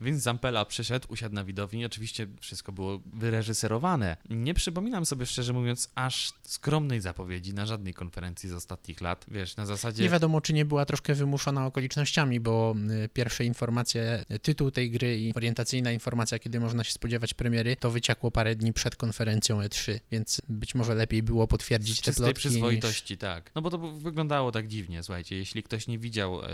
Vince Zampella przyszedł, usiadł na widowni, oczywiście wszystko było wyreżyserowane. Nie przypominam sobie, szczerze mówiąc, aż skromnej zapowiedzi na żadnej konferencji z ostatnich lat. Wiesz, na zasadzie... Nie wiadomo, czy nie była troszkę wymuszona okolicznościami, bo y, pierwsze informacje, y, tytuł tej gry i orientacyjna informacja, kiedy można się spodziewać premiery, to wyciekło parę dni przed konferencją E3, więc być może lepiej było potwierdzić Z te plotki niż... przyzwoitości, tak. No bo to wyglądało tak dziwnie, słuchajcie. Jeśli ktoś nie widział e,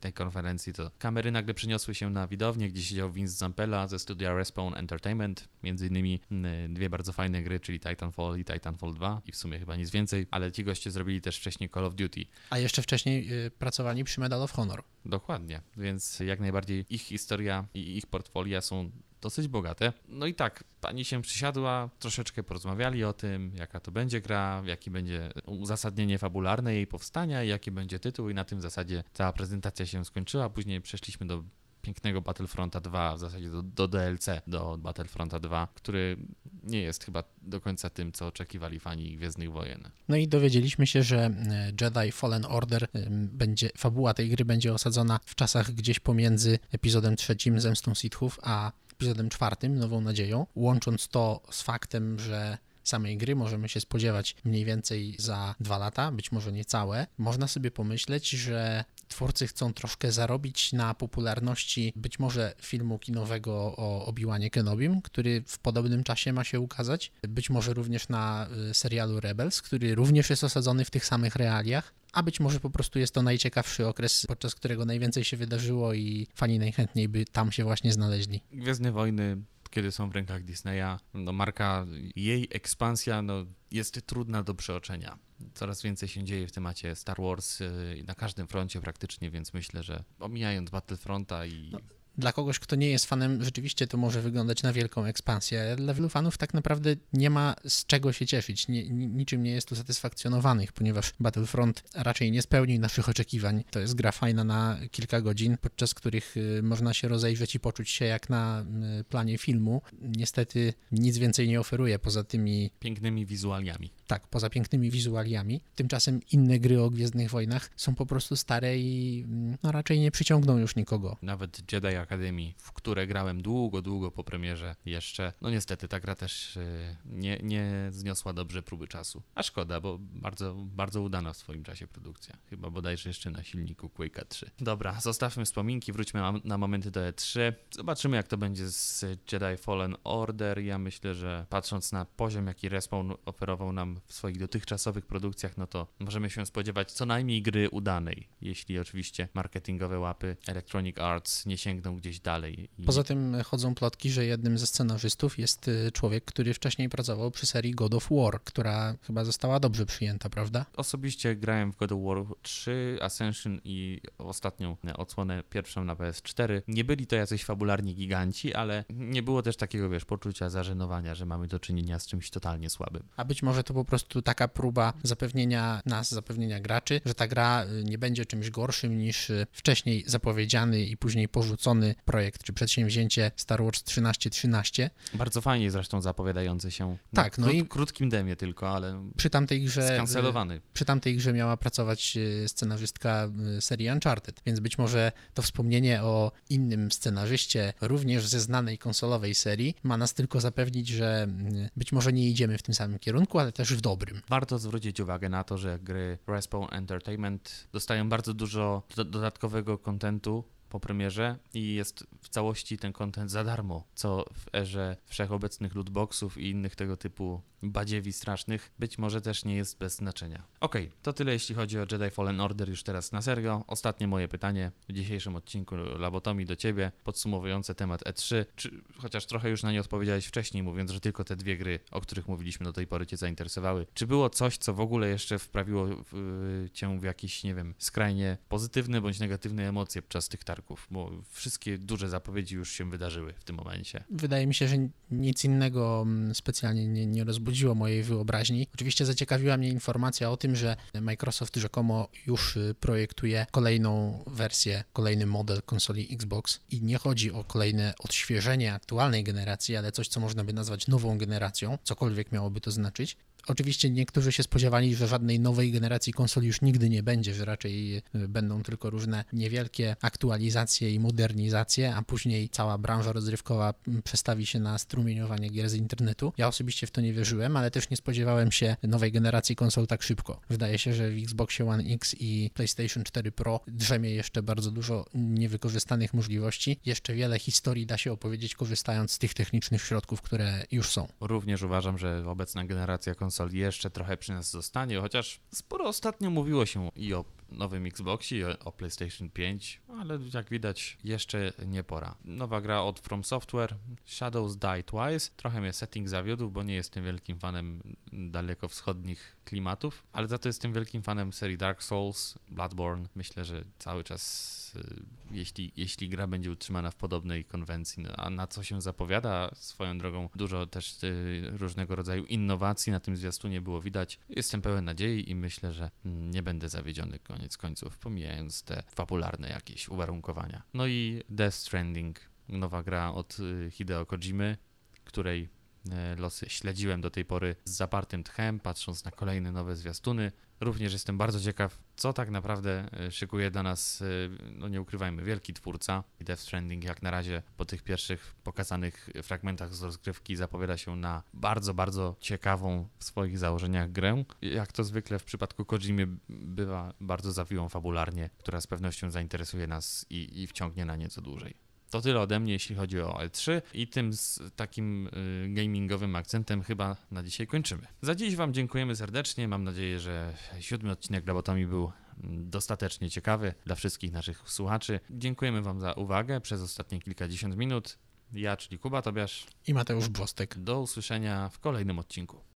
tej konferencji, to kamery nagle przeniosły się na widownię, gdzie siedział Vince Zampella ze studia Respawn Entertainment. Między innymi m, dwie bardzo fajne gry, czyli Titanfall i Titanfall 2 i w sumie chyba nic więcej, ale ci goście zrobili też wcześniej Call of Duty. A jeszcze wcześniej y, pracowali przy Medal of Honor. Dokładnie, więc jak najbardziej ich historia i ich portfolia są dosyć bogate. No i tak, pani się przysiadła, troszeczkę porozmawiali o tym, jaka to będzie gra, jaki będzie uzasadnienie fabularne jej powstania, jaki będzie tytuł i na tym zasadzie cała prezentacja się skończyła. Później przeszliśmy do pięknego Battlefronta 2, w zasadzie do, do, DLC do Battlefronta 2, który nie jest chyba do końca tym, co oczekiwali fani Gwiezdnych Wojen. No i dowiedzieliśmy się, że e, Jedi Fallen Order będzie, fabuła tej gry będzie osadzona w czasach gdzieś pomiędzy epizodem trzecim, Zemstą Sithów, a epizodem czwartym, Nową Nadzieją, łącząc to z faktem, że samej gry możemy się spodziewać mniej więcej za dwa lata, być może niecałe. Można sobie pomyśleć, że twórcy chcą troszkę zarobić na popularności być może filmu kinowego o Obi-Wanie Kenobim, który w podobnym czasie ma się ukazać, być może również na y, serialu Rebels, który również jest osadzony w tych samych realiach, a być może po prostu jest to najciekawszy okres, podczas którego najwięcej się wydarzyło i fani najchętniej by tam się właśnie znaleźli. Gwiezdne Wojny kiedy są w rękach Disneya, no marka, jej ekspansja no, jest trudna do przeoczenia. Coraz więcej się dzieje w temacie Star Wars y, na każdym froncie praktycznie, więc myślę, że omijając Battlefronta i no dla kogoś, kto nie jest fanem, rzeczywiście to może wyglądać na wielką ekspansję. Dla wielu fanów tak naprawdę nie ma z czego się cieszyć. Nie, niczym nie jest tu satysfakcjonowanych, ponieważ Battlefront raczej nie spełni naszych oczekiwań. To jest gra fajna na kilka godzin, podczas których y, można się rozejrzeć i poczuć się jak na y, planie filmu. Niestety nic więcej nie oferuje poza tymi pięknymi wizualiami. Tak, poza pięknymi wizualiami. Tymczasem inne gry o Gwiezdnych Wojnach są po prostu stare i mm, no, raczej nie przyciągną już nikogo. Nawet Jedi W które grałem długo, długo po premierze jeszcze. No niestety ta gra też y, nie, nie zniosła dobrze próby czasu. A szkoda, bo bardzo, bardzo udana w swoim czasie produkcja. Chyba bodajże jeszcze na silniku Quake'a 3. Dobra, zostawmy wspominki, wróćmy na momenty do E3. Zobaczymy jak to będzie z Jedi Fallen Order. Ja myślę, że patrząc na poziom, jaki Respawn oferował nam w swoich dotychczasowych produkcjach, no to możemy się spodziewać co najmniej gry udanej, jeśli oczywiście marketingowe łapy Electronic Arts nie sięgną gdzieś dalej. I... Poza tym chodzą plotki, że jednym ze scenarzystów jest y, człowiek, który wcześniej pracował przy serii God of War, która chyba została dobrze przyjęta, prawda? Osobiście grałem w God of War 3, Ascension i ostatnią odsłonę pierwszą na PS4. Nie byli to jacyś fabularni giganci, ale nie było też takiego, wiesz, poczucia zażenowania, że mamy do czynienia z czymś totalnie słabym. A być może to po prostu taka próba zapewnienia nas, zapewnienia graczy, że ta gra y, nie będzie czymś gorszym niż y, wcześniej zapowiedziany i później porzucony projekt czy przedsięwzięcie Star Wars 1313. Bardzo fajnie zresztą zapowiadający się. Tak, no krót, i krótkim demie tylko, ale przy tamtej grze skancelowany. Przy tamtej grze miała pracować y, scenarzystka serii Uncharted, więc być może to wspomnienie o innym scenarzyście, również ze znanej konsolowej serii, ma nas tylko zapewnić, że być może nie idziemy w tym samym kierunku, ale też w dobrym. Warto zwrócić uwagę na to, że gry Respawn Entertainment dostają bardzo dużo dodatkowego kontentu po premierze i jest w całości ten content za darmo, co w erze wszechobecnych lootboxów i innych tego typu badziewi strasznych być może też nie jest bez znaczenia. Okej, okay, to tyle jeśli chodzi o Jedi Fallen Order już teraz na serio. Ostatnie moje pytanie w dzisiejszym odcinku Labotomii do Ciebie, podsumowujące temat E3, czy chociaż trochę już na nie odpowiedziałeś wcześniej, mówiąc, że tylko te dwie gry, o których mówiliśmy do tej pory Cię zainteresowały. Czy było coś, co w ogóle jeszcze wprawiło w, Cię w jakiś, nie wiem, skrajnie pozytywne bądź negatywne emocje podczas tych targów? Bo wszystkie duże zapowiedzi już się wydarzyły w tym momencie. Wydaje mi się, że nic innego mm, specjalnie nie, nie wzbudziło mojej wyobraźni. Oczywiście zaciekawiła mnie informacja o tym, że Microsoft rzekomo już y, projektuje kolejną wersję, kolejny model konsoli Xbox i nie chodzi o kolejne odświeżenie aktualnej generacji, ale coś, co można by nazwać nową generacją, cokolwiek miałoby to znaczyć. Oczywiście niektórzy się spodziewali, że żadnej nowej generacji konsoli już nigdy nie będzie, że raczej y, będą tylko różne niewielkie aktualizacje i modernizacje, a później cała branża rozrywkowa mm, przestawi się na strumieniowanie gier z internetu. Ja osobiście w to nie wierzyłem, ale też nie spodziewałem się nowej generacji konsol tak szybko. Wydaje się, że w Xboxie One X i PlayStation 4 Pro drzemie jeszcze bardzo dużo niewykorzystanych możliwości. Jeszcze wiele historii da się opowiedzieć korzystając z tych technicznych środków, które już są. Również uważam, że obecna generacja konsol konsol jeszcze trochę przy nas zostanie, chociaż sporo ostatnio mówiło się i o nowym Xboxie, i o PlayStation 5, ale jak widać jeszcze nie pora. Nowa gra od From Software, Shadows Die Twice. Trochę mnie setting zawiódł, bo nie jestem wielkim fanem dalekowschodnich klimatów, ale za to jestem wielkim fanem serii Dark Souls, Bloodborne. Myślę, że cały czas, y, jeśli, jeśli gra będzie utrzymana w podobnej konwencji, no, a na co się zapowiada swoją drogą, dużo też y, różnego rodzaju innowacji na tym zwiastunie było widać. Jestem pełen nadziei i myślę, że nie będę zawiedziony koniec końców, pomijając te fabularne jakieś uwarunkowania. No i Death Stranding, nowa gra od y, Hideo Kojimy, której losy śledziłem do tej pory z zapartym tchem, patrząc na kolejne nowe zwiastuny. Również jestem bardzo ciekaw, co tak naprawdę e, szykuje dla nas, e, no nie ukrywajmy, wielki twórca. Death Stranding jak na razie po tych pierwszych pokazanych fragmentach z rozgrywki zapowiada się na bardzo, bardzo ciekawą w swoich założeniach grę. Jak to zwykle w przypadku Kojimy bywa bardzo zawiłą fabularnie, która z pewnością zainteresuje nas i, i wciągnie na nieco dłużej. To tyle ode mnie, jeśli chodzi o E3 i tym z takim y, gamingowym akcentem chyba na dzisiaj kończymy. Za dziś Wam dziękujemy serdecznie. Mam nadzieję, że siódmy odcinek Labotomi był mm, dostatecznie ciekawy dla wszystkich naszych słuchaczy. Dziękujemy Wam za uwagę przez ostatnie kilkadziesiąt minut. Ja, czyli Kuba Tobiasz i Mateusz Błostek. Do usłyszenia w kolejnym odcinku.